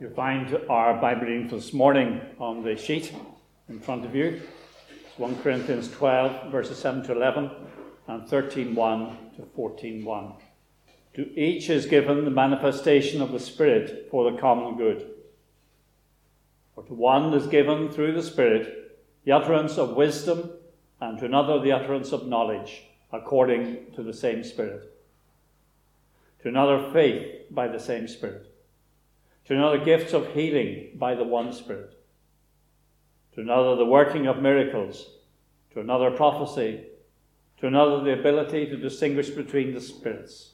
You'll find our Bible reading for this morning on the sheet in front of you. It's 1 Corinthians 12, verses 7 to 11, and 13 1 to 14 1. To each is given the manifestation of the Spirit for the common good. For to one is given through the Spirit the utterance of wisdom, and to another the utterance of knowledge, according to the same Spirit. To another, faith by the same Spirit to another, gifts of healing by the one Spirit, to another, the working of miracles, to another, prophecy, to another, the ability to distinguish between the spirits,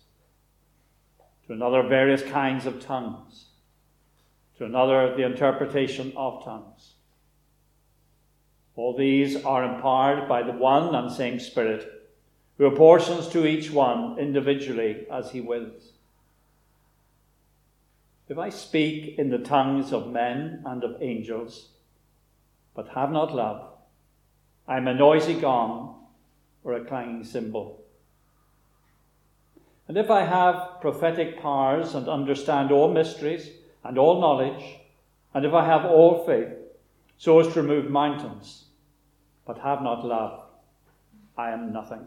to another, various kinds of tongues, to another, the interpretation of tongues. All these are empowered by the one and same Spirit, who apportions to each one individually as he wills. If I speak in the tongues of men and of angels, but have not love, I am a noisy gong or a clanging cymbal. And if I have prophetic powers and understand all mysteries and all knowledge, and if I have all faith, so as to remove mountains, but have not love, I am nothing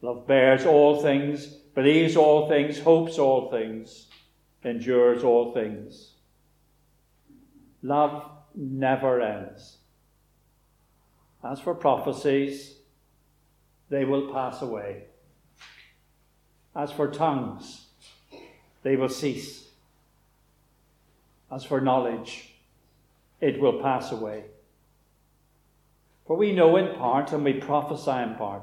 Love bears all things, believes all things, hopes all things, endures all things. Love never ends. As for prophecies, they will pass away. As for tongues, they will cease. As for knowledge, it will pass away. For we know in part and we prophesy in part.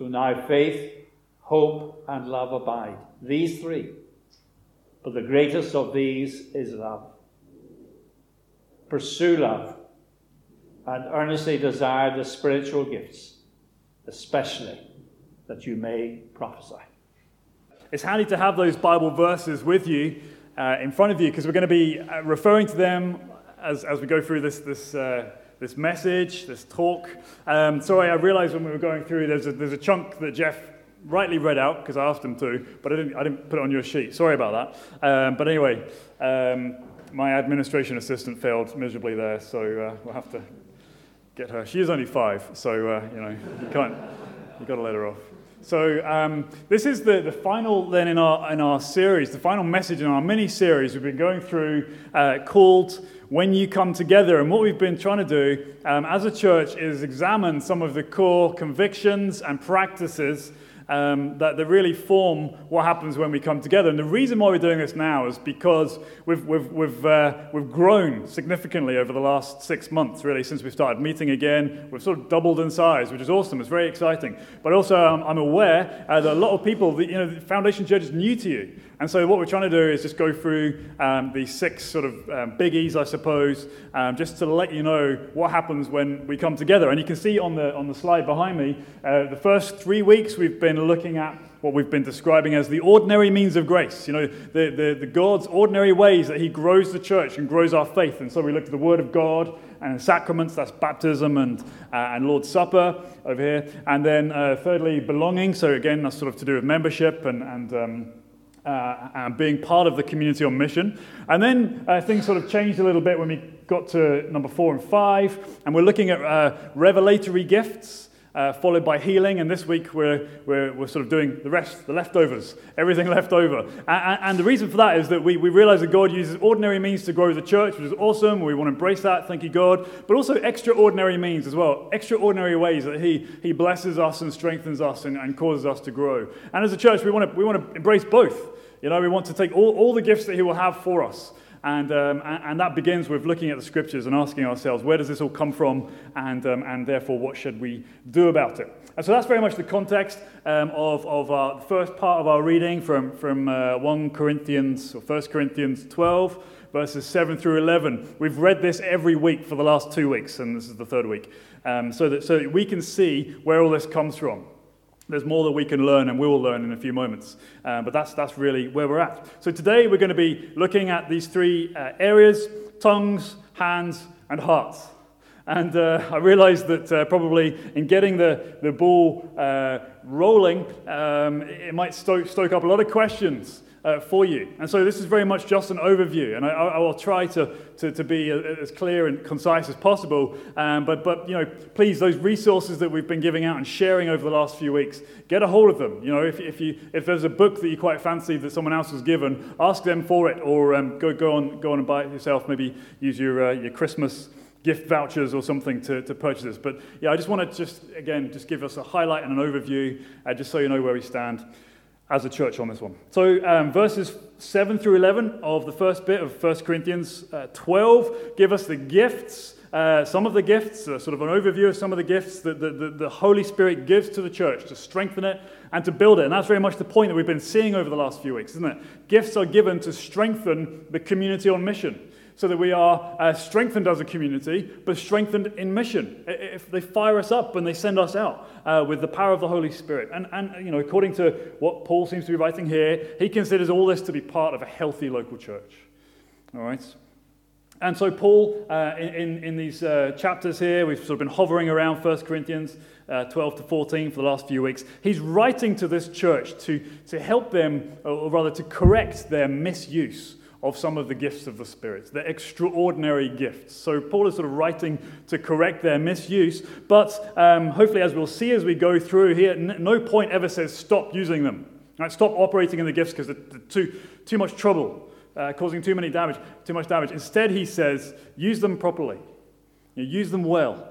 So now faith, hope, and love abide. These three. But the greatest of these is love. Pursue love and earnestly desire the spiritual gifts, especially that you may prophesy. It's handy to have those Bible verses with you uh, in front of you because we're going to be uh, referring to them as, as we go through this, this uh, this message, this talk. Um, sorry, I realized when we were going through, there's a, there's a chunk that Jeff rightly read out because I asked him to, but I didn't, I didn't put it on your sheet. Sorry about that. Um, but anyway, um, my administration assistant failed miserably there, so uh, we'll have to get her. She is only five, so uh, you know you can't. you've got to let her off. So um, this is the, the final then in our in our series, the final message in our mini series we've been going through uh, called when you come together. And what we've been trying to do um, as a church is examine some of the core convictions and practices um, that, that really form what happens when we come together. And the reason why we're doing this now is because we've, we've, we've, uh, we've grown significantly over the last six months, really, since we started meeting again. We've sort of doubled in size, which is awesome. It's very exciting. But also, um, I'm aware uh, that a lot of people, you know, the Foundation Church is new to you. And so, what we're trying to do is just go through um, the six sort of um, biggies, I suppose, um, just to let you know what happens when we come together. And you can see on the, on the slide behind me, uh, the first three weeks we've been looking at what we've been describing as the ordinary means of grace. You know, the, the, the God's ordinary ways that He grows the church and grows our faith. And so we looked at the Word of God and sacraments, that's baptism and, uh, and Lord's Supper over here. And then, uh, thirdly, belonging. So, again, that's sort of to do with membership and, and um, uh, and being part of the community on mission. And then uh, things sort of changed a little bit when we got to number four and five, and we're looking at uh, revelatory gifts. Uh, followed by healing. And this week we're, we're, we're sort of doing the rest, the leftovers, everything left over. And, and the reason for that is that we, we realize that God uses ordinary means to grow the church, which is awesome. We want to embrace that, thank you, God. But also extraordinary means as well, extraordinary ways that He, he blesses us and strengthens us and, and causes us to grow. And as a church, we want to, we want to embrace both. You know, we want to take all, all the gifts that He will have for us and, um, and, that begins with looking at the scriptures and asking ourselves, where does this all come from? And, um, and therefore, what should we do about it? And so that's very much the context um, of, of our, first part of our reading from, from uh, 1 Corinthians or 1 Corinthians 12, verses 7 through 11. We've read this every week for the last two weeks, and this is the third week, um, so, that, so that we can see where all this comes from. There's more that we can learn, and we will learn in a few moments. Uh, but that's, that's really where we're at. So today we're going to be looking at these three uh, areas tongues, hands, and hearts. And uh, I realized that uh, probably in getting the, the ball uh, rolling, um, it might stoke, stoke up a lot of questions uh, for you. And so this is very much just an overview, and I, I will try to, to, to, be as clear and concise as possible. Um, but, but, you know, please, those resources that we've been giving out and sharing over the last few weeks, get a hold of them. You know, if, if, you, if there's a book that you quite fancy that someone else has given, ask them for it, or um, go, go, on, go on and buy it yourself. Maybe use your, uh, your Christmas gift vouchers or something to, to purchase this. But yeah, I just want to just, again, just give us a highlight and an overview, uh, just so you know where we stand as a church on this one. So, um, verses 7 through 11 of the first bit of 1 Corinthians uh, 12 give us the gifts, uh, some of the gifts, uh, sort of an overview of some of the gifts that the, the, the, Holy Spirit gives to the church to strengthen it and to build it. And that's very much the point that we've been seeing over the last few weeks, isn't it? Gifts are given to strengthen the community on mission so that we are uh, strengthened as a community, but strengthened in mission. If they fire us up and they send us out uh, with the power of the Holy Spirit. And, and, you know, according to what Paul seems to be writing here, he considers all this to be part of a healthy local church. All right? And so, Paul, uh, in, in these uh, chapters here, we've sort of been hovering around 1 Corinthians uh, 12 to 14 for the last few weeks. He's writing to this church to, to help them, or rather to correct their misuse of some of the gifts of the Spirit, the extraordinary gifts. So Paul is sort of writing to correct their misuse, but um, hopefully, as we'll see as we go through here, n- no point ever says stop using them. Right? Stop operating in the gifts because they're, too, too much trouble, uh, causing too many damage, too much damage. Instead, he says use them properly, you know, use them well.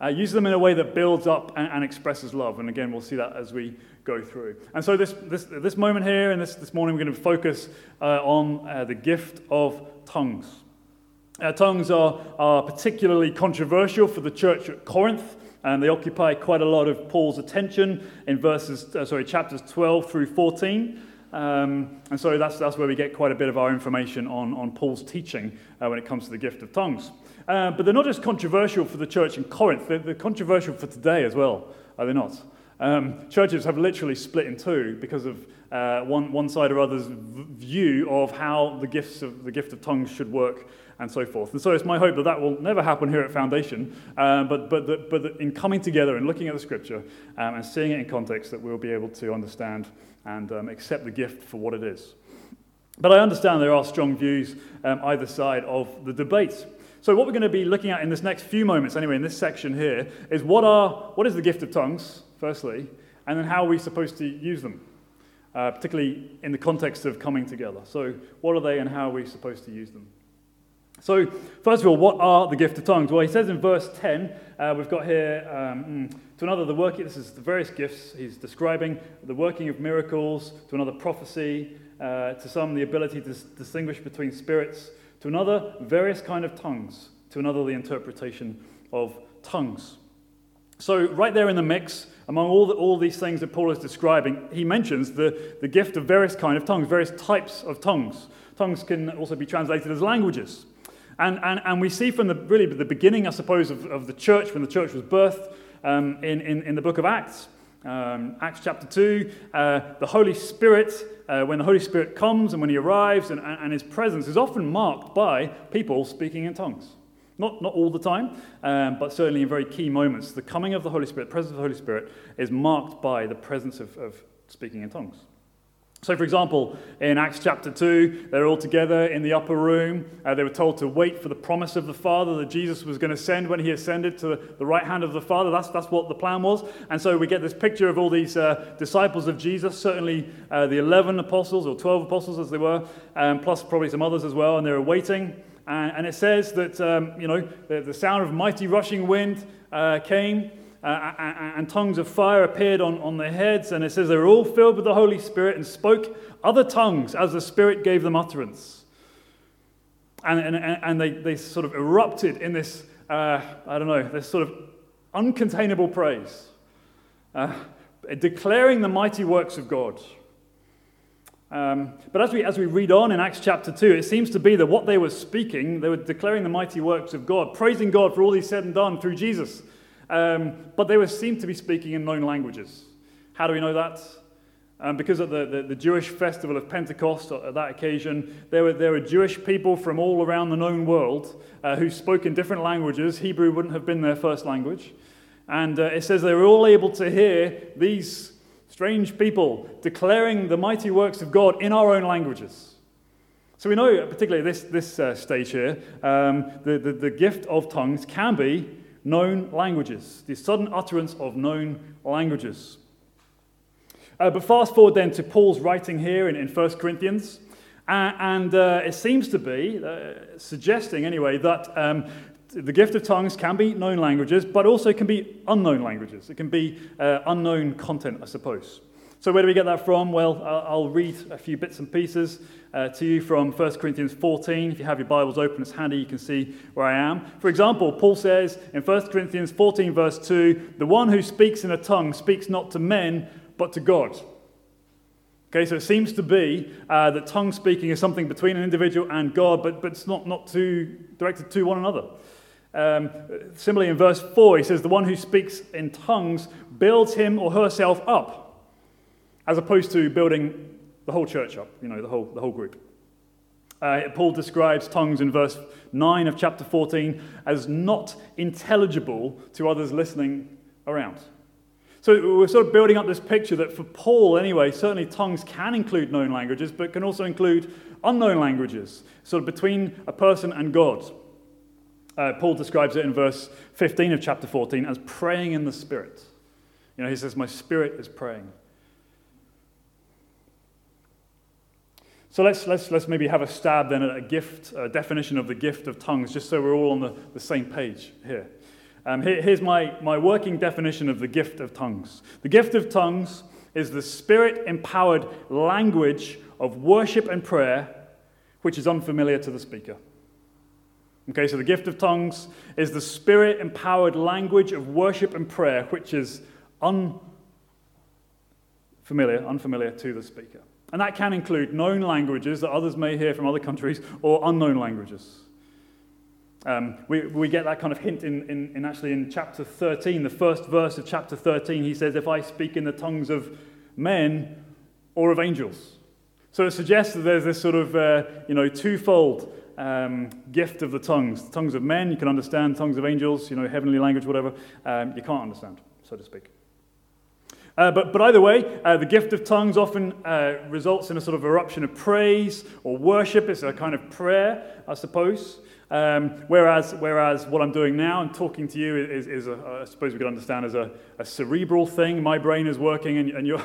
Uh, use them in a way that builds up and, and, expresses love. And again, we'll see that as we go through. And so, this, this, this moment here and this, this morning, we're going to focus uh, on uh, the gift of tongues. Uh, tongues are, are particularly controversial for the church at Corinth. And they occupy quite a lot of Paul's attention in verses, uh, sorry, chapters 12 through 14. Um, and so that's, that's where we get quite a bit of our information on, on Paul's teaching uh, when it comes to the gift of tongues. Uh, but they're not just controversial for the church in Corinth, they're, they're controversial for today as well, are they not? Um, churches have literally split in two because of uh, one, one side or other's view of how the, gifts of, the gift of tongues should work and so forth. And so it's my hope that that will never happen here at Foundation, uh, but, but, that, but that in coming together and looking at the scripture um, and seeing it in context, that we'll be able to understand and um, accept the gift for what it is. But I understand there are strong views um, either side of the debate. So what we're going to be looking at in this next few moments, anyway, in this section here, is what, are, what is the gift of tongues? firstly, and then how are we supposed to use them, uh, particularly in the context of coming together. So, what are they and how are we supposed to use them? So, first of all, what are the gift of tongues? Well, he says in verse 10, uh, we've got here, um, mm, to another, the working, this is the various gifts he's describing, the working of miracles, to another, prophecy, uh, to some, the ability to distinguish between spirits, to another, various kind of tongues, to another, the interpretation of tongues. So, right there in the mix, among all, the, all these things that Paul is describing, he mentions the, the gift of various kind of tongues, various types of tongues. Tongues can also be translated as languages. And, and, and we see from the, really the beginning, I suppose, of, of the church, when the church was birthed, um, in, in, in the book of Acts, um, Acts chapter 2, uh, the Holy Spirit, uh, when the Holy Spirit comes and when he arrives, and, and his presence is often marked by people speaking in tongues. Not, not all the time, um, but certainly in very key moments. The coming of the Holy Spirit, the presence of the Holy Spirit, is marked by the presence of, of speaking in tongues. So, for example, in Acts chapter 2, they're all together in the upper room. Uh, they were told to wait for the promise of the Father that Jesus was going to send when he ascended to the right hand of the Father. That's, that's what the plan was. And so we get this picture of all these uh, disciples of Jesus, certainly uh, the 11 apostles or 12 apostles as they were, um, plus probably some others as well, and they were waiting. And, and it says that, um, you know, the, the, sound of mighty rushing wind uh, came uh, and tongues of fire appeared on, on their heads. And it says they were all filled with the Holy Spirit and spoke other tongues as the Spirit gave them utterance. And, and, and they, they sort of erupted in this, uh, I don't know, this sort of uncontainable praise, uh, declaring the mighty works of God. Um, but as we, as we read on in Acts chapter 2, it seems to be that what they were speaking, they were declaring the mighty works of God, praising God for all He's said and done through Jesus. Um, but they were seen to be speaking in known languages. How do we know that? Um, because at the, the, the, Jewish festival of Pentecost, at that occasion, there were, there were Jewish people from all around the known world uh, who spoke in different languages. Hebrew wouldn't have been their first language. And uh, it says they were all able to hear these strange people declaring the mighty works of God in our own languages. So we know, particularly this, this uh, stage here, um, the, the, the gift of tongues can be known languages, the sudden utterance of known languages. Uh, but fast forward then to Paul's writing here in, in 1 Corinthians, uh, and uh, it seems to be uh, suggesting, anyway, that um, the gift of tongues can be known languages, but also can be unknown languages. It can be uh, unknown content, I suppose. So, where do we get that from? Well, I'll read a few bits and pieces uh, to you from 1 Corinthians 14. If you have your Bibles open, it's handy, you can see where I am. For example, Paul says in 1 Corinthians 14, verse 2, the one who speaks in a tongue speaks not to men, but to God. Okay, so it seems to be uh, that tongue speaking is something between an individual and God, but, but it's not, not too directed to one another. Um, similarly, in verse 4, he says, The one who speaks in tongues builds him or herself up as opposed to building the whole church up, you know, the whole, the whole group. Uh, Paul describes tongues in verse 9 of chapter 14 as not intelligible to others listening around. So we're sort of building up this picture that for Paul, anyway, certainly tongues can include known languages, but can also include unknown languages, sort of between a person and God. Uh, Paul describes it in verse 15 of chapter 14 as praying in the Spirit. You know, he says, My spirit is praying. So let's, let's, let's maybe have a stab then at a gift, a definition of the gift of tongues, just so we're all on the, the same page here. Um, here. Here's my, my working definition of the gift of tongues. The gift of tongues is the spirit empowered language of worship and prayer which is unfamiliar to the speaker. Okay, so the gift of tongues is the spirit empowered language of worship and prayer which is unfamiliar, unfamiliar to the speaker. And that can include known languages that others may hear from other countries or unknown languages. Um, we, we get that kind of hint in, in, in, actually in chapter 13, the first verse of chapter 13. He says, If I speak in the tongues of men or of angels. So it suggests that there's this sort of, uh, you know, twofold um, gift of the tongues. The tongues of men, you can understand, tongues of angels, you know, heavenly language, whatever, um, you can't understand, so to speak. Uh, but, but either way, uh, the gift of tongues often uh, results in a sort of eruption of praise or worship. It's a kind of prayer, I suppose. Um, whereas, whereas what I'm doing now and talking to you is, is a, I suppose we could understand as a, a cerebral thing. My brain is working and, and you're,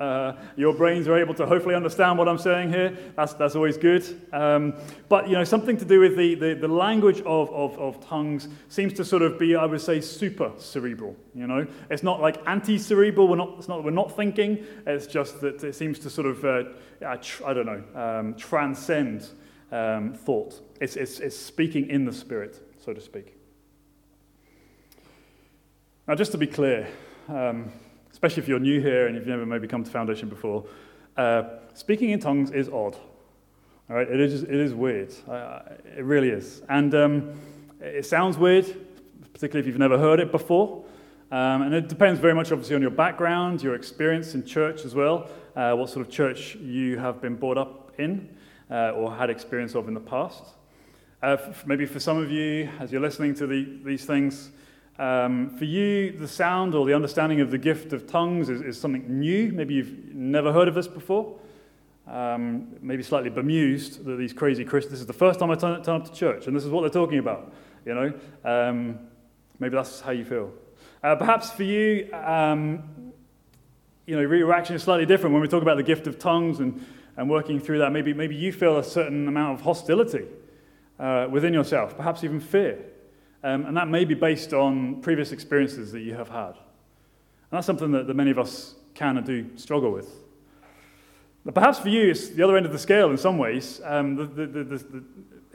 uh, your brains are able to hopefully understand what I'm saying here. That's, that's always good. Um, but, you know, something to do with the, the, the language of, of, of, tongues seems to sort of be, I would say, super cerebral, you know. It's not like anti-cerebral. We're not, it's not we're not thinking. It's just that it seems to sort of, uh, tr- I don't know, um, transcend um, thought. It's, it's, it's speaking in the spirit, so to speak. Now, just to be clear, um, especially if you're new here and you've never maybe come to Foundation before, uh, speaking in tongues is odd. All right, it is, it is weird. Uh, it really is. And um, it sounds weird, particularly if you've never heard it before. Um, and it depends very much, obviously, on your background, your experience in church as well, uh, what sort of church you have been brought up in uh, or had experience of in the past. Uh, f- maybe for some of you, as you're listening to the, these things, Um, for you, the sound or the understanding of the gift of tongues is, is something new. Maybe you've never heard of this before. Um, maybe slightly bemused that these crazy Christians, this is the first time I turn, turn, up to church, and this is what they're talking about. You know, um, maybe that's how you feel. Uh, perhaps for you, um, you know, your reaction is slightly different when we talk about the gift of tongues and, and working through that. Maybe, maybe you feel a certain amount of hostility uh, within yourself, perhaps even fear. Um, and that may be based on previous experiences that you have had. And that's something that, that many of us can and do struggle with. But perhaps for you, it's the other end of the scale in some ways. Um, the, the, the,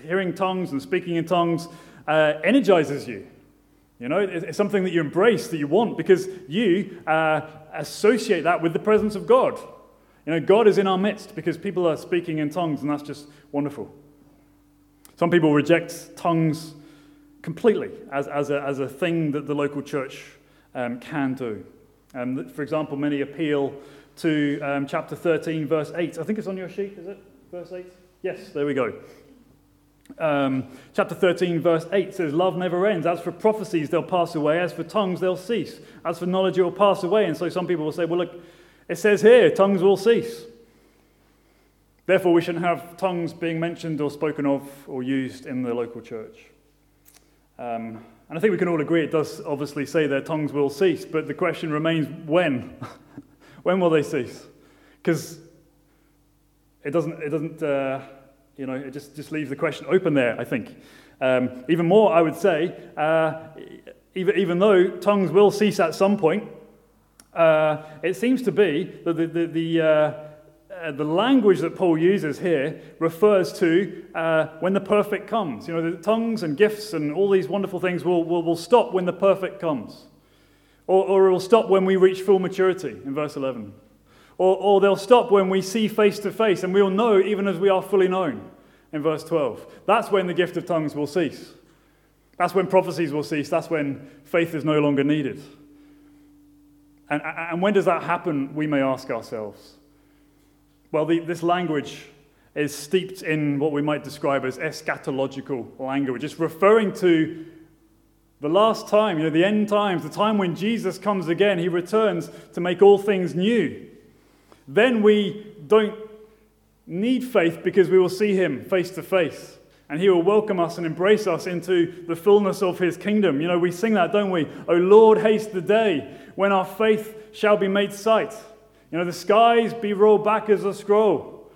hearing tongues and speaking in tongues uh, energizes you. You know, it's something that you embrace, that you want, because you uh, associate that with the presence of God. You know, God is in our midst because people are speaking in tongues, and that's just wonderful. Some people reject tongues completely as, as, a, as a thing that the local church um, can do. Um, for example, many appeal to um, chapter 13, verse 8. I think it's on your sheet, is it? Verse 8? Yes, there we go. Um, chapter 13, verse 8 says, Love never ends. As for prophecies, they'll pass away. As for tongues, they'll cease. As for knowledge, it will pass away. And so some people will say, Well, look, it says here, tongues will cease. Therefore, we shouldn't have tongues being mentioned or spoken of or used in the local church. Um, and I think we can all agree it does obviously say their tongues will cease, but the question remains when? when will they cease? Because it doesn't, it doesn't uh, you know, it just, just leaves the question open there, I think. Um, even more, I would say, uh, even, even though tongues will cease at some point, uh, it seems to be that the, the, the, uh, the, language that Paul uses here refers to uh, when the perfect comes. You know, the tongues and gifts and all these wonderful things will, will, will stop when the perfect comes. Or, or it will stop when we reach full maturity in verse 11. Or, or they'll stop when we see face to face and we'll know even as we are fully known in verse 12. That's when the gift of tongues will cease. That's when prophecies will cease. That's when faith is no longer needed. And, and when does that happen, we may ask ourselves? Well, the, this language is steeped in what we might describe as eschatological language. It's referring to the last time, you know, the end times, the time when Jesus comes again, he returns to make all things new. Then we don't need faith because we will see him face to face. And he will welcome us and embrace us into the fullness of his kingdom. You know, we sing that, don't we? O Lord, haste the day when our faith shall be made sight. You know, the skies be rolled back as a scroll.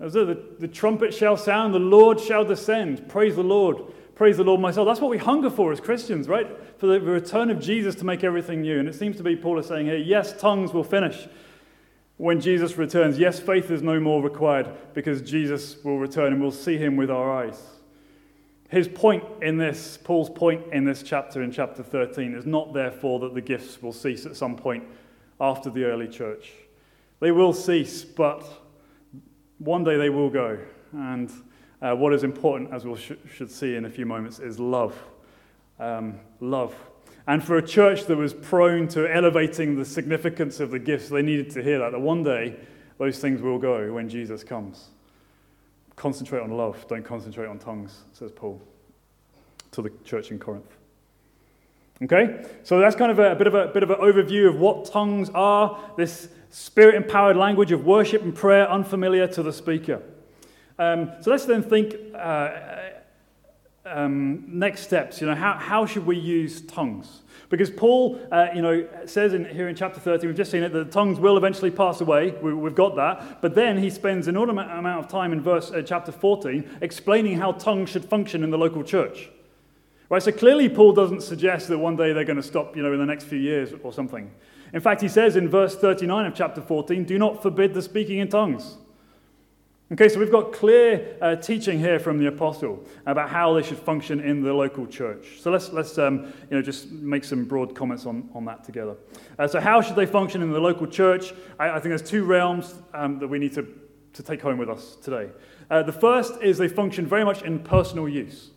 As the, the trumpet shall sound, the Lord shall descend. Praise the Lord. Praise the Lord, my soul. That's what we hunger for as Christians, right? For the return of Jesus to make everything new. And it seems to be Paul is saying here, yes, tongues will finish when Jesus returns. Yes, faith is no more required because Jesus will return and we'll see him with our eyes. His point in this, Paul's point in this chapter, in chapter 13, is not therefore that the gifts will cease at some point after the early church. They will cease, but one day they will go. And uh, what is important, as we sh- should see in a few moments, is love. Um, love. And for a church that was prone to elevating the significance of the gifts, they needed to hear that, that one day those things will go when Jesus comes. Concentrate on love, don't concentrate on tongues, says Paul to the church in Corinth. Okay? So that's kind of a, a bit of a bit of an overview of what tongues are, this spirit empowered language of worship and prayer unfamiliar to the speaker. Um, so let's then think uh, um, next steps, you know, how, how should we use tongues? Because Paul, uh, you know, says in, here in chapter 13, we've just seen it, that the tongues will eventually pass away. We, have got that. But then he spends an enormous amount of time in verse uh, chapter 14 explaining how tongues should function in the local church. Right, so clearly Paul doesn't suggest that one day they're going to stop, you know, in the next few years or something. In fact, he says in verse 39 of chapter 14, do not forbid the speaking in tongues. Okay, so we've got clear uh, teaching here from the apostle about how they should function in the local church. So let's, let's um, you know, just make some broad comments on, on that together. Uh, so, how should they function in the local church? I, I think there's two realms um, that we need to, to take home with us today. Uh, the first is they function very much in personal use.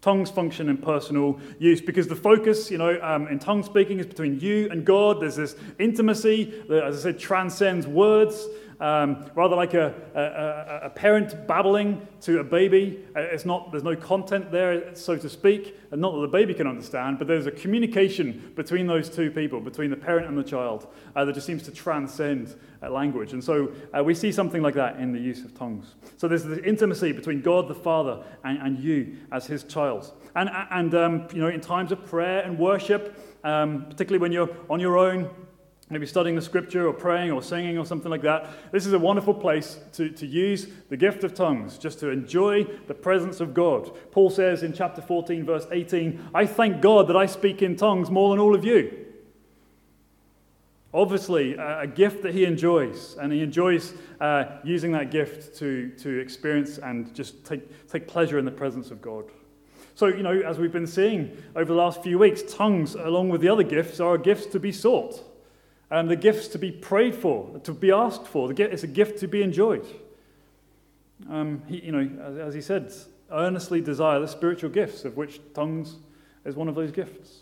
Tongues function in personal use because the focus, you know, um, in tongue speaking is between you and God. There's this intimacy that, as I said, transcends words. Um, rather like a, a, a, parent babbling to a baby. Uh, it's not, there's no content there, so to speak, and not that the baby can understand, but there's a communication between those two people, between the parent and the child, uh, that just seems to transcend uh, language. And so uh, we see something like that in the use of tongues. So there's the intimacy between God the Father and, and you as his child. And, and um, you know, in times of prayer and worship, um, particularly when you're on your own, maybe studying the scripture or praying or singing or something like that, this is a wonderful place to, to use the gift of tongues, just to enjoy the presence of God. Paul says in chapter 14, verse 18, I thank God that I speak in tongues more than all of you. Obviously, a gift that he enjoys, and he enjoys uh, using that gift to, to experience and just take, take pleasure in the presence of God. So, you know, as we've been seeing over the last few weeks, tongues, along with the other gifts, are gifts to be sought. And the gifts to be prayed for, to be asked for. It's a gift to be enjoyed. Um, he, you know, as, as he said, earnestly desire the spiritual gifts, of which tongues is one of those gifts.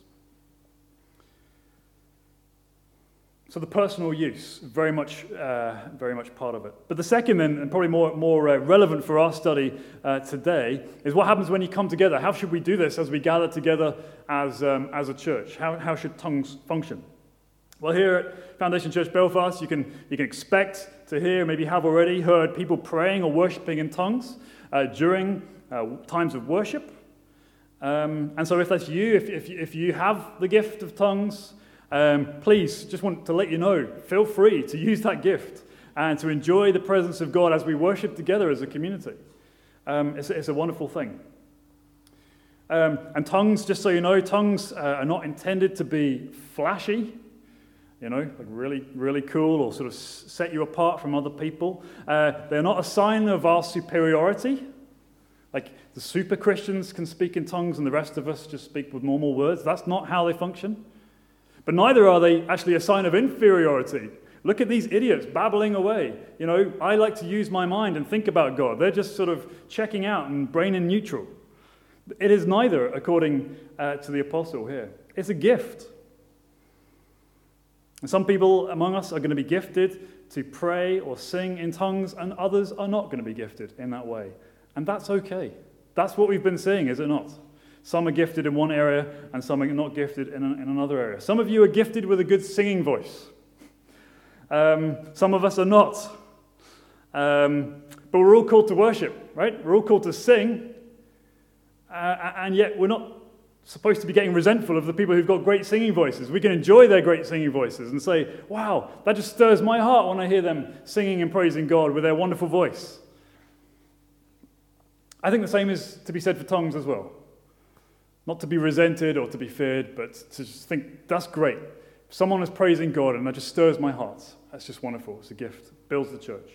So the personal use, very much, uh, very much part of it. But the second, then, and probably more, more uh, relevant for our study uh, today, is what happens when you come together. How should we do this as we gather together as, um, as a church? How, how should tongues function? Well, here at Foundation Church Belfast, you can, you can expect to hear, maybe have already heard people praying or worshipping in tongues uh, during uh, times of worship. Um, and so, if that's you, if, if, if you have the gift of tongues, um, please, just want to let you know, feel free to use that gift and to enjoy the presence of God as we worship together as a community. Um, it's, it's, a wonderful thing. Um, and tongues, just so you know, tongues uh, are not intended to be flashy, you know, like really, really cool or sort of set you apart from other people. Uh, they're not a sign of our superiority. Like the super Christians can speak in tongues and the rest of us just speak with normal words. That's not how they function. But neither are they actually a sign of inferiority. Look at these idiots babbling away. You know, I like to use my mind and think about God. They're just sort of checking out and brain in neutral. It is neither, according uh, to the apostle here. It's a gift. And some people among us are going to be gifted to pray or sing in tongues, and others are not going to be gifted in that way. And that's okay. That's what we've been seeing, is it not? Some are gifted in one area, and some are not gifted in, in another area. Some of you are gifted with a good singing voice. Um, some of us are not. Um, but we're all called to worship, right? We're all called to sing, uh, and yet we're not supposed to be getting resentful of the people who've got great singing voices. We can enjoy their great singing voices and say, wow, that just stirs my heart when I hear them singing and praising God with their wonderful voice. I think the same is to be said for tongues as well. Not to be resented or to be feared, but to just think, that's great. Someone is praising God and that just stirs my heart. That's just wonderful. It's a gift, builds the church.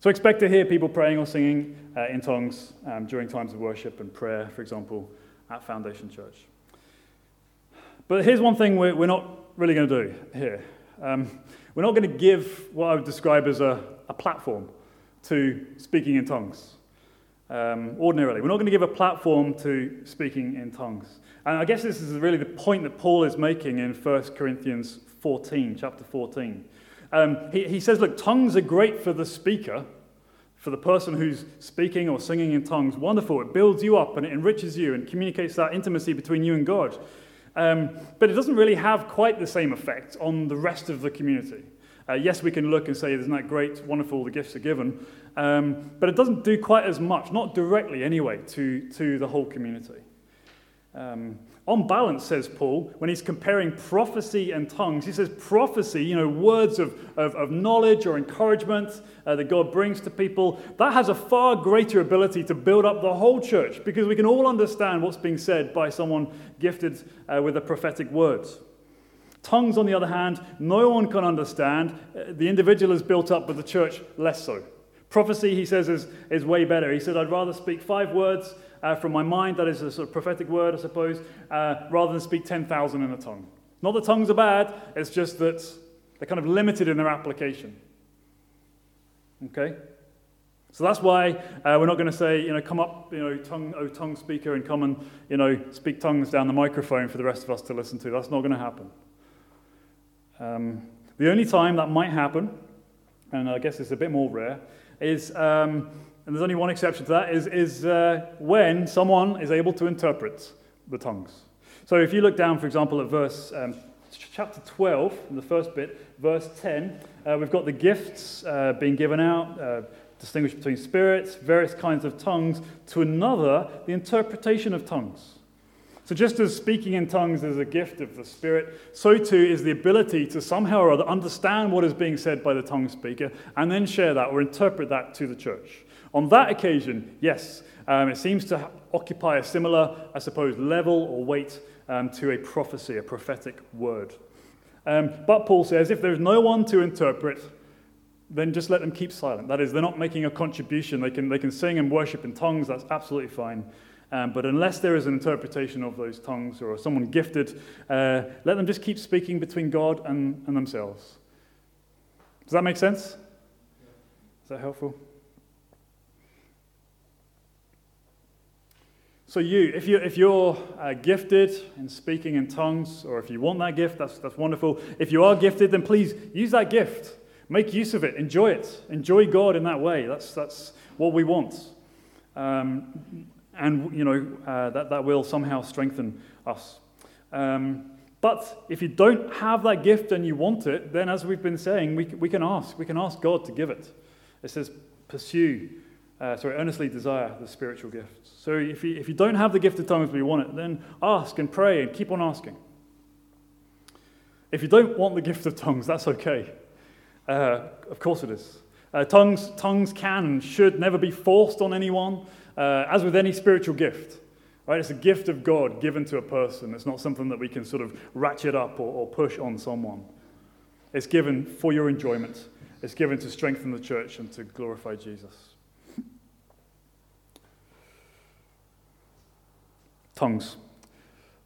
So expect to hear people praying or singing uh, in tongues um, during times of worship and prayer, for example, at Foundation Church. But here's one thing we're, we're not really going to do here. Um, we're not going to give what I would describe as a, a platform to speaking in tongues um, ordinarily. We're not going to give a platform to speaking in tongues. And I guess this is really the point that Paul is making in 1 Corinthians 14, chapter 14. Um, he, he says, look, tongues are great for the speaker, for the person who's speaking or singing in tongues. Wonderful. It builds you up and it enriches you and communicates that intimacy between you and God. Um, but it doesn't really have quite the same effect on the rest of the community. Uh, yes, we can look and say, isn't that great, wonderful, the gifts are given. Um, but it doesn't do quite as much, not directly anyway, to, to the whole community. Um, on balance, says Paul, when he's comparing prophecy and tongues, he says prophecy, you know, words of, of, of knowledge or encouragement uh, that God brings to people, that has a far greater ability to build up the whole church because we can all understand what's being said by someone gifted uh, with the prophetic words. Tongues, on the other hand, no one can understand. The individual is built up, but the church less so. Prophecy, he says, is, is way better. He said, I'd rather speak five words uh, from my mind, that is a sort of prophetic word, I suppose, uh, rather than speak 10,000 in a tongue. Not that tongues are bad, it's just that they're kind of limited in their application. Okay? So that's why uh, we're not going to say, you know, come up, you know, tongue, oh, tongue speaker, and come and, you know, speak tongues down the microphone for the rest of us to listen to. That's not going to happen. Um, The only time that might happen, and I guess it's a bit more rare, is, um, and there's only one exception to that, is, is uh, when someone is able to interpret the tongues. So if you look down, for example, at verse um, chapter 12, in the first bit, verse 10, uh, we've got the gifts uh, being given out, uh, distinguished between spirits, various kinds of tongues, to another, the interpretation of tongues. So, just as speaking in tongues is a gift of the Spirit, so too is the ability to somehow or other understand what is being said by the tongue speaker and then share that or interpret that to the church. On that occasion, yes, um, it seems to occupy a similar, I suppose, level or weight um, to a prophecy, a prophetic word. Um, but Paul says if there's no one to interpret, then just let them keep silent. That is, they're not making a contribution. They can, they can sing and worship in tongues, that's absolutely fine. Um, but unless there is an interpretation of those tongues or someone gifted, uh, let them just keep speaking between God and, and themselves. Does that make sense? Is that helpful? So, you, if, you, if you're uh, gifted in speaking in tongues, or if you want that gift, that's, that's wonderful. If you are gifted, then please use that gift. Make use of it. Enjoy it. Enjoy God in that way. That's, that's what we want. Um, and, you know, uh, that, that will somehow strengthen us. Um, but if you don't have that gift and you want it, then as we've been saying, we, we can ask. We can ask God to give it. It says, pursue, uh, sorry, earnestly desire the spiritual gifts. So if you, if you don't have the gift of tongues but you want it, then ask and pray and keep on asking. If you don't want the gift of tongues, that's okay. Uh, of course it is. Uh, tongues, tongues can and should never be forced on anyone, uh, as with any spiritual gift. Right? It's a gift of God given to a person. It's not something that we can sort of ratchet up or, or push on someone. It's given for your enjoyment. It's given to strengthen the church and to glorify Jesus. Tongues.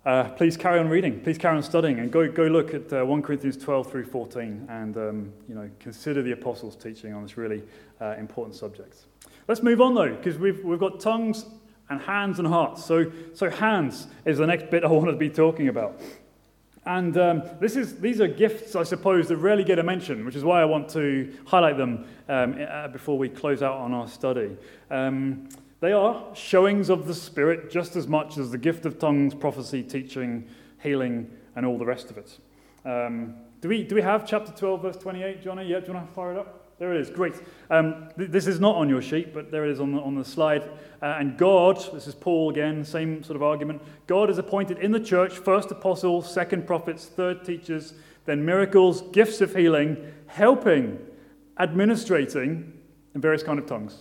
Uh, please carry on reading. Please carry on studying, and go, go look at uh, 1 Corinthians 12 through 14, and um, you know consider the apostles' teaching on this really uh, important subject. Let's move on though, because we've we've got tongues and hands and hearts. So so hands is the next bit I want to be talking about, and um, this is these are gifts I suppose that rarely get a mention, which is why I want to highlight them um, before we close out on our study. Um, they are showings of the Spirit just as much as the gift of tongues, prophecy, teaching, healing, and all the rest of it. Um, do, we, do we have chapter 12, verse 28, Johnny? Yeah, do you want to fire it up? There it is. Great. Um, th- this is not on your sheet, but there it is on the, on the slide. Uh, and God, this is Paul again, same sort of argument. God has appointed in the church first apostles, second prophets, third teachers, then miracles, gifts of healing, helping, administrating, and various kind of tongues.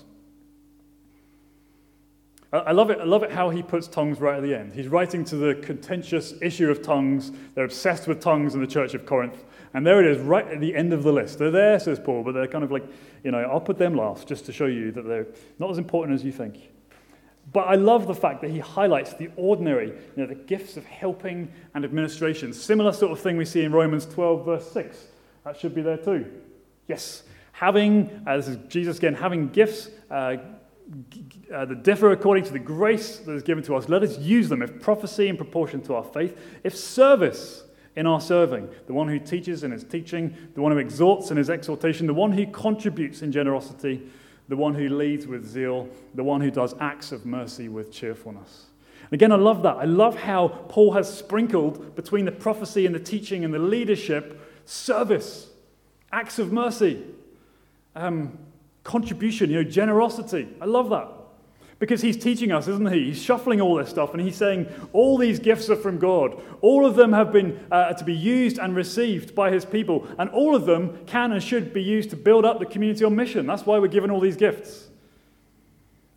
I love it. I love it how he puts tongues right at the end. He's writing to the contentious issue of tongues. They're obsessed with tongues in the church of Corinth. And there it is, right at the end of the list. They're there, says Paul, but they're kind of like, you know, I'll put them last just to show you that they're not as important as you think. But I love the fact that he highlights the ordinary, you know, the gifts of helping and administration. Similar sort of thing we see in Romans 12, verse 6. That should be there too. Yes, having, This is Jesus again, having gifts. Uh, uh, that differ according to the grace that is given to us, let us use them. If prophecy in proportion to our faith, if service in our serving, the one who teaches in his teaching, the one who exhorts in his exhortation, the one who contributes in generosity, the one who leads with zeal, the one who does acts of mercy with cheerfulness. And again, I love that. I love how Paul has sprinkled between the prophecy and the teaching and the leadership service, acts of mercy. Um, contribution, you know, generosity. I love that. Because he's teaching us, isn't he? He's shuffling all this stuff and he's saying all these gifts are from God. All of them have been uh, to be used and received by his people. And all of them can and should be used to build up the community on mission. That's why we're given all these gifts.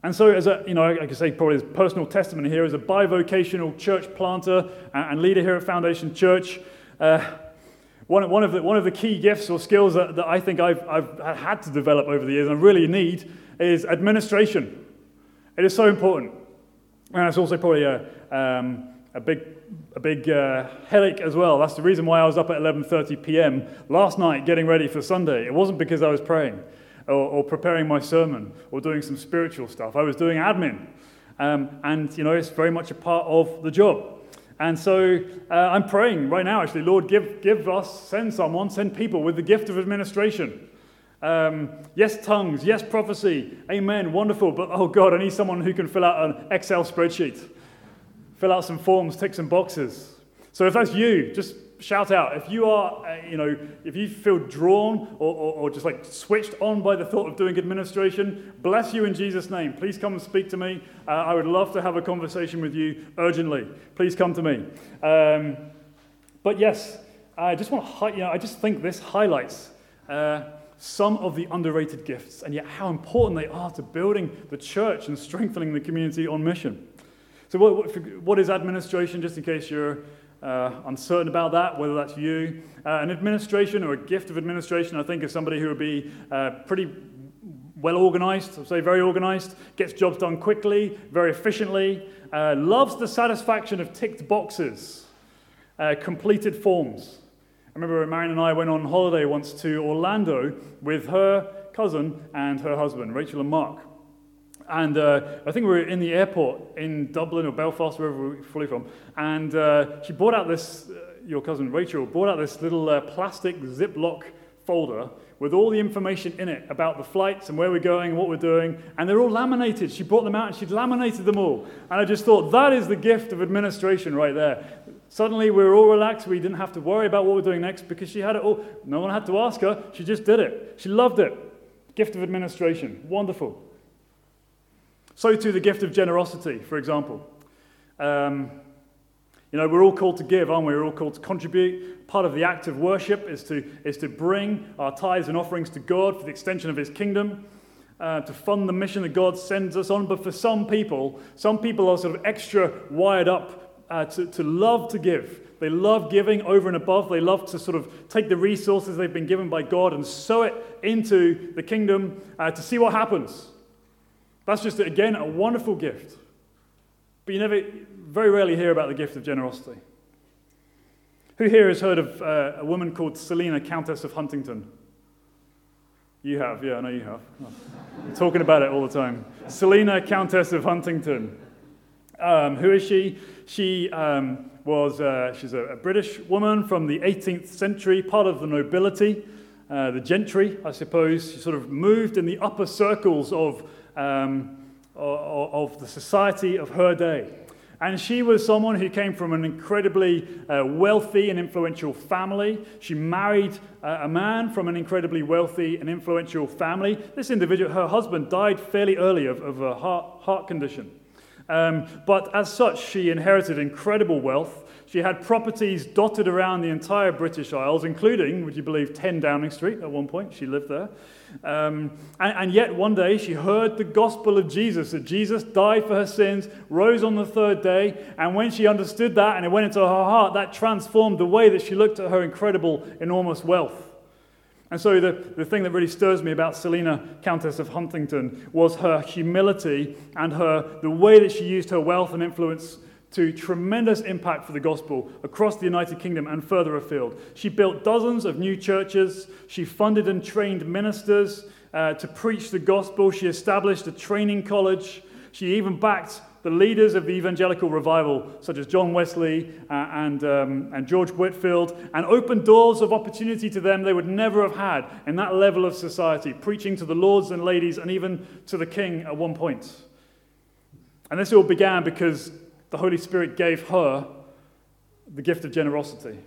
And so, as a, you know, I could say probably as personal testimony here, as a bivocational church planter and leader here at Foundation Church, uh, one, one, of the, one of the key gifts or skills that, that I think I've, I've had to develop over the years and really need is administration. It is so important. And it's also probably a, um, a big, a big uh, headache as well. That's the reason why I was up at 11.30 p.m. last night getting ready for Sunday. It wasn't because I was praying or, or preparing my sermon or doing some spiritual stuff. I was doing admin. Um, and, you know, it's very much a part of the job. And so uh, I'm praying right now, actually, Lord, give, give us, send someone, send people with the gift of administration. Um, yes, tongues. Yes, prophecy. Amen. Wonderful. But oh God, I need someone who can fill out an Excel spreadsheet, fill out some forms, tick some boxes. So if that's you, just shout out. If you are, uh, you know, if you feel drawn or, or, or, just like switched on by the thought of doing administration, bless you in Jesus' name. Please come and speak to me. Uh, I would love to have a conversation with you urgently. Please come to me. Um, but yes, I just want to, hi- you know, I just think this highlights uh, some of the underrated gifts and yet how important they are to building the church and strengthening the community on mission. So, what, what is administration, just in case you're uh, uncertain about that, whether that's you. Uh, an administration or a gift of administration, I think, is somebody who would be uh, pretty well organized, I'll say very organized, gets jobs done quickly, very efficiently, uh, loves the satisfaction of ticked boxes, uh, completed forms. I remember Marion and I went on holiday once to Orlando with her cousin and her husband, Rachel and Mark. And uh, I think we were in the airport in Dublin or Belfast, wherever we fully from. And uh, she brought out this, uh, your cousin Rachel, brought out this little uh, plastic Ziploc folder with all the information in it about the flights and where we're going and what we're doing. And they're all laminated. She brought them out and she'd laminated them all. And I just thought, that is the gift of administration right there. Suddenly we were all relaxed. We didn't have to worry about what we're doing next because she had it all. No one had to ask her. She just did it. She loved it. Gift of administration. Wonderful. So, too, the gift of generosity, for example. Um, you know, we're all called to give, aren't we? We're all called to contribute. Part of the act of worship is to, is to bring our tithes and offerings to God for the extension of His kingdom, uh, to fund the mission that God sends us on. But for some people, some people are sort of extra wired up uh, to, to love to give. They love giving over and above. They love to sort of take the resources they've been given by God and sow it into the kingdom uh, to see what happens. That's just, again, a wonderful gift. But you never, very rarely hear about the gift of generosity. Who here has heard of uh, a woman called Selina, Countess of Huntingdon? You have, yeah, I know you have. I'm talking about it all the time. Selina, Countess of Huntingdon. Um, who is she? She um, was, uh, she's a, a, British woman from the 18th century, part of the nobility, uh, the gentry, I suppose. She sort of moved in the upper circles of um, of the society of her day. And she was someone who came from an incredibly uh, wealthy and influential family. She married a man from an incredibly wealthy and influential family. This individual, her husband, died fairly early of, of a heart, heart condition. Um, but as such, she inherited incredible wealth. She had properties dotted around the entire British Isles, including, would you believe, 10 Downing Street at one point. She lived there. Um, and, and, yet, one day, she heard the gospel of Jesus that Jesus died for her sins, rose on the third day. And when she understood that and it went into her heart, that transformed the way that she looked at her incredible, enormous wealth. And so, the, the thing that really stirs me about Selina, Countess of Huntingdon, was her humility and her, the way that she used her wealth and influence to tremendous impact for the gospel across the United Kingdom and further afield. She built dozens of new churches. She funded and trained ministers uh, to preach the gospel. She established a training college. She even backed the leaders of the evangelical revival, such as John Wesley uh, and, um, and George Whitefield, and opened doors of opportunity to them they would never have had in that level of society, preaching to the lords and ladies and even to the king at one point. And this all began because the Holy Spirit gave her the gift of generosity.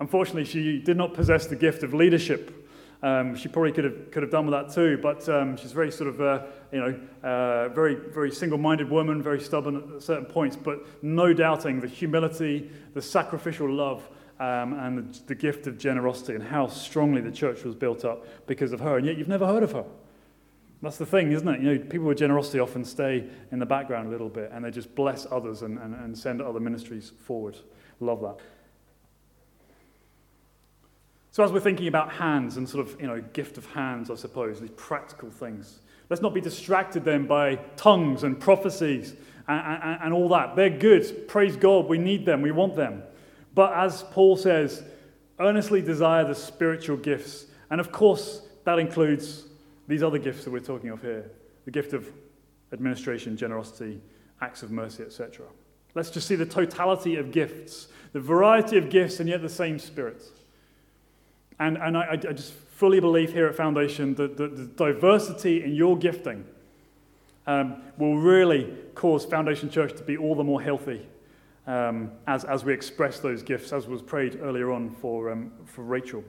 Unfortunately, she did not possess the gift of leadership. Um, she probably could have, could have done with that too, but um, she's very sort of, uh, you know, uh, very, very single-minded woman, very stubborn at certain points, but no doubting the humility, the sacrificial love, um, and the, the gift of generosity, and how strongly the church was built up because of her. And yet, you've never heard of her. That's the thing, isn't it? You know, people with generosity often stay in the background a little bit and they just bless others and, and, and send other ministries forward. Love that. So, as we're thinking about hands and sort of, you know, gift of hands, I suppose, these practical things, let's not be distracted then by tongues and prophecies and, and, and all that. They're good. Praise God. We need them. We want them. But as Paul says, earnestly desire the spiritual gifts. And of course, that includes these other gifts that we're talking of here the gift of administration, generosity, acts of mercy, etc. Let's just see the totality of gifts, the variety of gifts, and yet the same Spirit. And, and I, I just fully believe here at Foundation that, that the diversity in your gifting um, will really cause Foundation Church to be all the more healthy um, as, as we express those gifts, as was prayed earlier on for, um, for Rachel.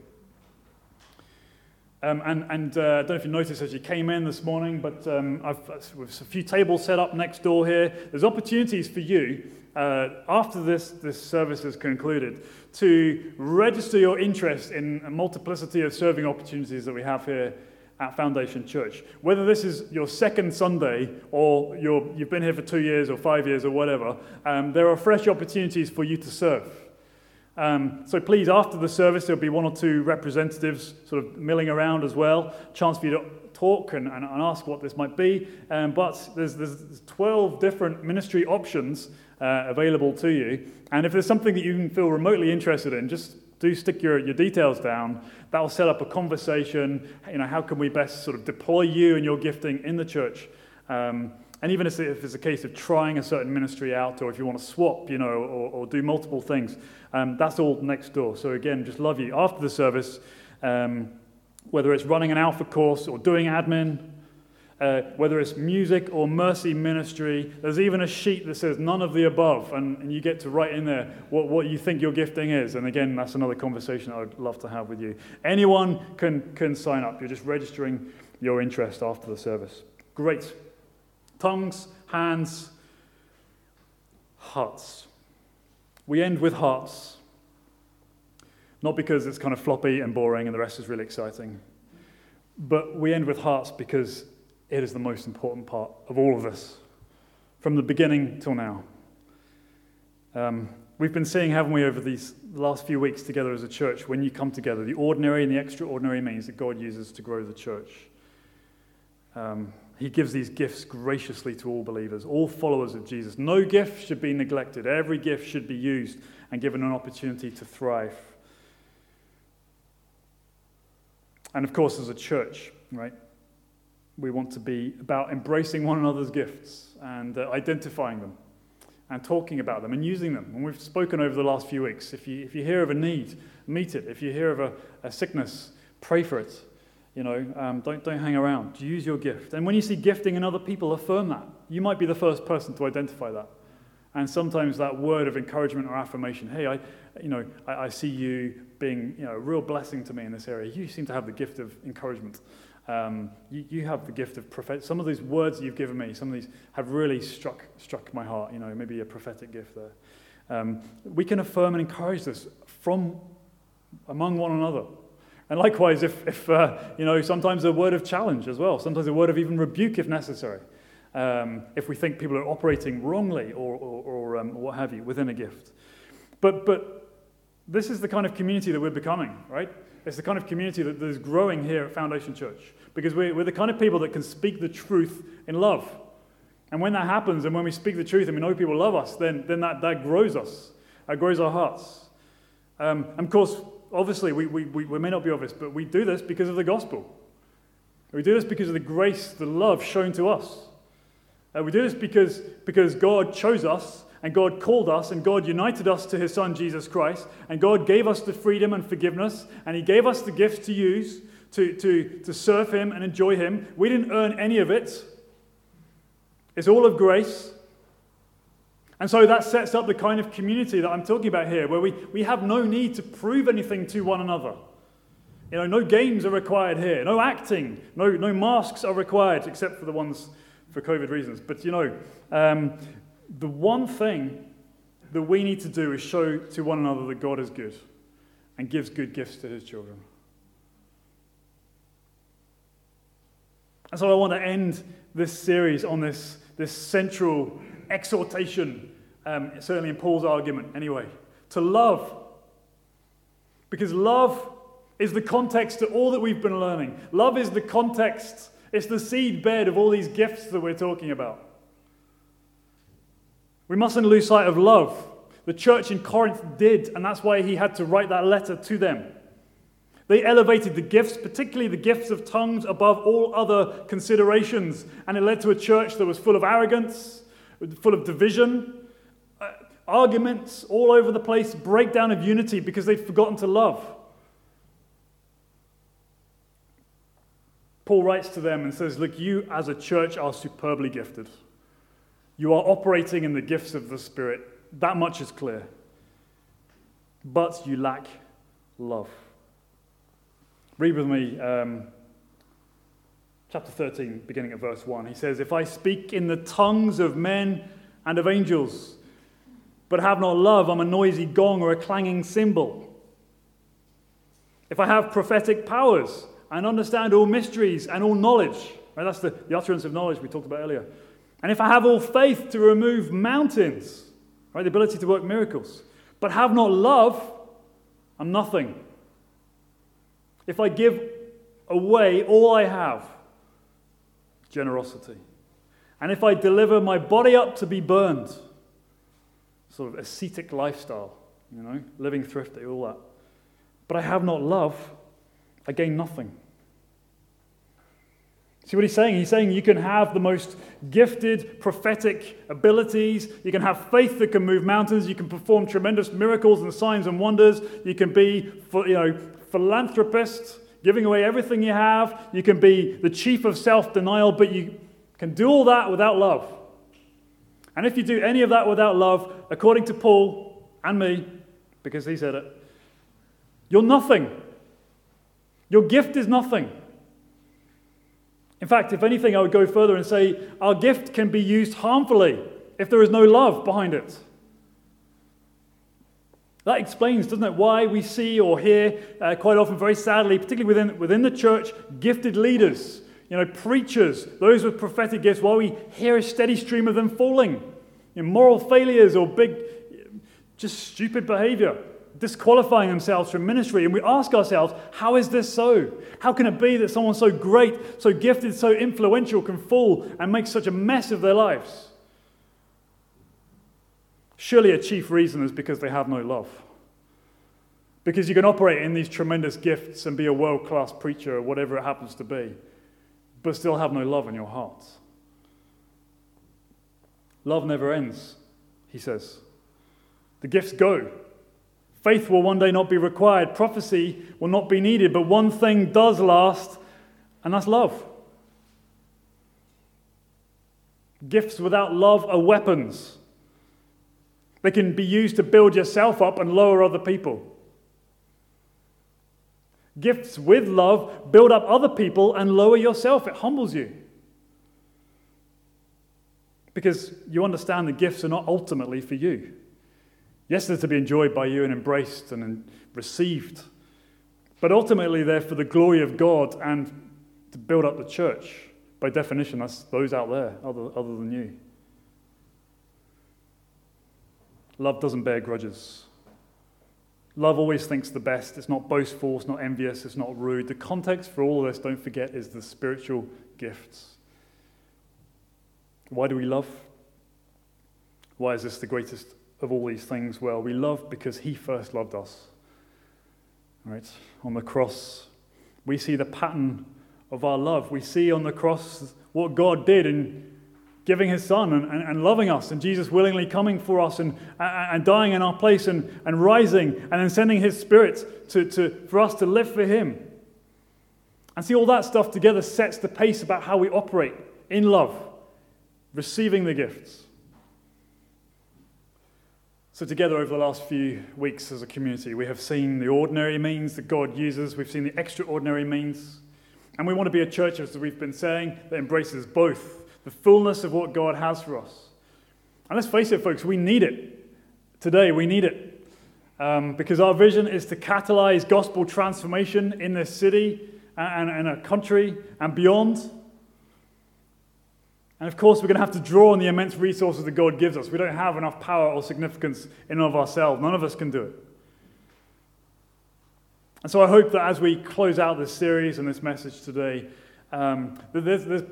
Um, and and uh, I don't know if you noticed as you came in this morning, but um, I've, with a few tables set up next door here, there's opportunities for you uh, after this, this service is concluded to register your interest in a multiplicity of serving opportunities that we have here at Foundation Church. Whether this is your second Sunday or you have been here for two years or five years or whatever, um, there are fresh opportunities for you to serve. Um, so please, after the service, there'll be one or two representatives sort of milling around as well. Chance for you to talk and, and, and ask what this might be. Um, but there's, there's 12 different ministry options uh, available to you. And if there's something that you feel remotely interested in, just do stick your, your details down. That will set up a conversation. You know, how can we best sort of deploy you and your gifting in the church? Um, and even if it's a case of trying a certain ministry out, or if you want to swap, you know, or, or do multiple things, um, that's all next door. So again, just love you. After the service, um, whether it's running an alpha course or doing admin, uh, whether it's music or mercy ministry, there's even a sheet that says none of the above, and, and you get to write in there what, what you think your gifting is. And again, that's another conversation I'd love to have with you. Anyone can, can sign up. You're just registering your interest after the service. Great. Tongues, hands, hearts. We end with hearts. Not because it's kind of floppy and boring and the rest is really exciting, but we end with hearts because it is the most important part of all of this, from the beginning till now. Um, we've been seeing, haven't we, over these last few weeks together as a church, when you come together, the ordinary and the extraordinary means that God uses to grow the church. Um, he gives these gifts graciously to all believers, all followers of Jesus. No gift should be neglected. Every gift should be used and given an opportunity to thrive. And of course, as a church, right, we want to be about embracing one another's gifts and uh, identifying them and talking about them and using them. And we've spoken over the last few weeks. If you, if you hear of a need, meet it. If you hear of a, a sickness, pray for it. You know, um, don't, don't hang around. Use your gift. And when you see gifting in other people, affirm that. You might be the first person to identify that. And sometimes that word of encouragement or affirmation, hey, I, you know, I, I see you being you know, a real blessing to me in this area. You seem to have the gift of encouragement. Um, you, you, have the gift of prophet. Some of these words you've given me, some of these have really struck, struck my heart. You know, maybe a prophetic gift there. Um, we can affirm and encourage this from among one another. And likewise, if, if uh, you know, sometimes a word of challenge as well, sometimes a word of even rebuke if necessary, um, if we think people are operating wrongly or, or, or um, what have you within a gift. But, but this is the kind of community that we're becoming, right? It's the kind of community that is growing here at Foundation Church because we're, we're the kind of people that can speak the truth in love. And when that happens, and when we speak the truth and we know people love us, then, then that, that grows us, that grows our hearts. Um, and of course, obviously, we, we, we may not be obvious, but we do this because of the gospel. We do this because of the grace, the love shown to us. Uh, we do this because, because God chose us, and God called us, and God united us to his Son, Jesus Christ, and God gave us the freedom and forgiveness, and he gave us the gifts to use to, to, to serve him and enjoy him. We didn't earn any of it, it's all of grace. And so that sets up the kind of community that I'm talking about here, where we, we have no need to prove anything to one another. You know, no games are required here, no acting, no, no masks are required, except for the ones for COVID reasons. But you know, um, the one thing that we need to do is show to one another that God is good and gives good gifts to his children. And so I want to end this series on this, this central exhortation, um, certainly in Paul's argument anyway, to love. Because love is the context to all that we've been learning. Love is the context, it's the seed bed of all these gifts that we're talking about. We mustn't lose sight of love. The church in Corinth did, and that's why he had to write that letter to them. They elevated the gifts, particularly the gifts of tongues, above all other considerations, and it led to a church that was full of arrogance, full of division. Uh, arguments all over the place, breakdown of unity because they'd forgotten to love. Paul writes to them and says, Look, you as a church are superbly gifted. You are operating in the gifts of the Spirit. That much is clear. But you lack love. Read with me um, chapter 13, beginning at verse 1. He says, If I speak in the tongues of men and of angels, but have not love, I'm a noisy gong or a clanging cymbal. If I have prophetic powers and understand all mysteries and all knowledge, right, that's the, the utterance of knowledge we talked about earlier. And if I have all faith to remove mountains, right, the ability to work miracles, but have not love, I'm nothing. If I give away all I have, generosity. And if I deliver my body up to be burned, sort of ascetic lifestyle, you know, living thrifty, all that. But I have not love, I gain nothing. See what he's saying? He's saying you can have the most gifted prophetic abilities. You can have faith that can move mountains. You can perform tremendous miracles and signs and wonders. You can be, you know, philanthropist, giving away everything you have. You can be the chief of self denial, but you can do all that without love. And if you do any of that without love, according to Paul and me, because he said it, you're nothing. Your gift is nothing. In fact, if anything, I would go further and say our gift can be used harmfully if there is no love behind it. That explains, doesn't it, why we see or hear uh, quite often, very sadly, particularly within, within the church, gifted leaders you know, preachers, those with prophetic gifts, while we hear a steady stream of them falling in moral failures or big, just stupid behavior, disqualifying themselves from ministry. And we ask ourselves, how is this so? How can it be that someone so great, so gifted, so influential can fall and make such a mess of their lives? Surely a chief reason is because they have no love. Because you can operate in these tremendous gifts and be a world class preacher or whatever it happens to be but still have no love in your heart. Love never ends, he says. The gifts go. Faith will one day not be required. Prophecy will not be needed. But one thing does last, and that's love. Gifts without love are weapons. They can be used to build yourself up and lower other people. Gifts with love build up other people and lower yourself. It humbles you. Because you understand the gifts are not ultimately for you. Yes, they're to be enjoyed by you and embraced and received. But ultimately, they're for the glory of God and to build up the church. By definition, that's those out there, other, other than you. Love doesn't bear grudges. Love always thinks the best. It's not boastful, it's not envious, it's not rude. The context for all of this, don't forget, is the spiritual gifts. Why do we love? Why is this the greatest of all these things? Well, we love because He first loved us. Right? On the cross, we see the pattern of our love. We see on the cross what God did in giving his son and, and, and, loving us, and Jesus willingly coming for us and, and dying in our place and, and rising, and then sending his spirit to, to, for us to live for him. And see, all that stuff together sets the pace about how we operate in love, receiving the gifts. So, together over the last few weeks as a community, we have seen the ordinary means that God uses, we've seen the extraordinary means. And we want to be a church, as we've been saying, that embraces both the fullness of what God has for us. And let's face it, folks, we need it. Today, we need it. Um, because our vision is to catalyze gospel transformation in this city and, in a country and beyond. And of course, we're going to have to draw on the immense resources that God gives us. We don't have enough power or significance in and of ourselves. None of us can do it. And so I hope that as we close out this series and this message today, um, that there's, there's,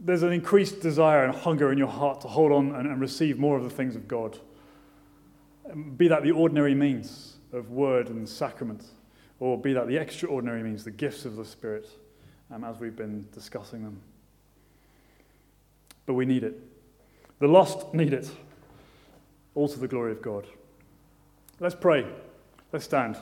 there's an increased desire and hunger in your heart to hold on and, and receive more of the things of God. Be that the ordinary means of word and sacrament, or be that the extraordinary means, the gifts of the Spirit, um, as we've been discussing them. But we need it. The lost need it. all to the glory of God. Let's pray. Let's stand.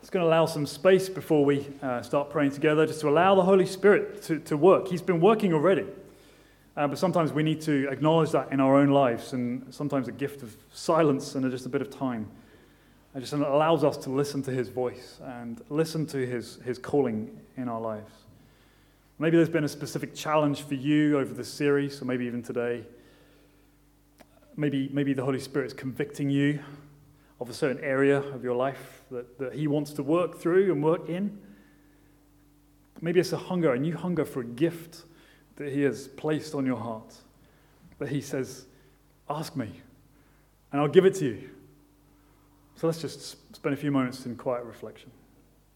It's going to allow some space before we uh, start praying together, just to allow the Holy Spirit to, to work. He's been working already. Uh, but sometimes we need to acknowledge that in our own lives, and sometimes a gift of silence and just a bit of time. It just allows us to listen to His voice and listen to His, his calling in our lives. Maybe there's been a specific challenge for you over this series, or maybe even today. Maybe, maybe the Holy Spirit is convicting you of a certain area of your life that, that He wants to work through and work in. Maybe it's a hunger, a new hunger for a gift that He has placed on your heart. That He says, Ask me, and I'll give it to you. So let's just spend a few moments in quiet reflection.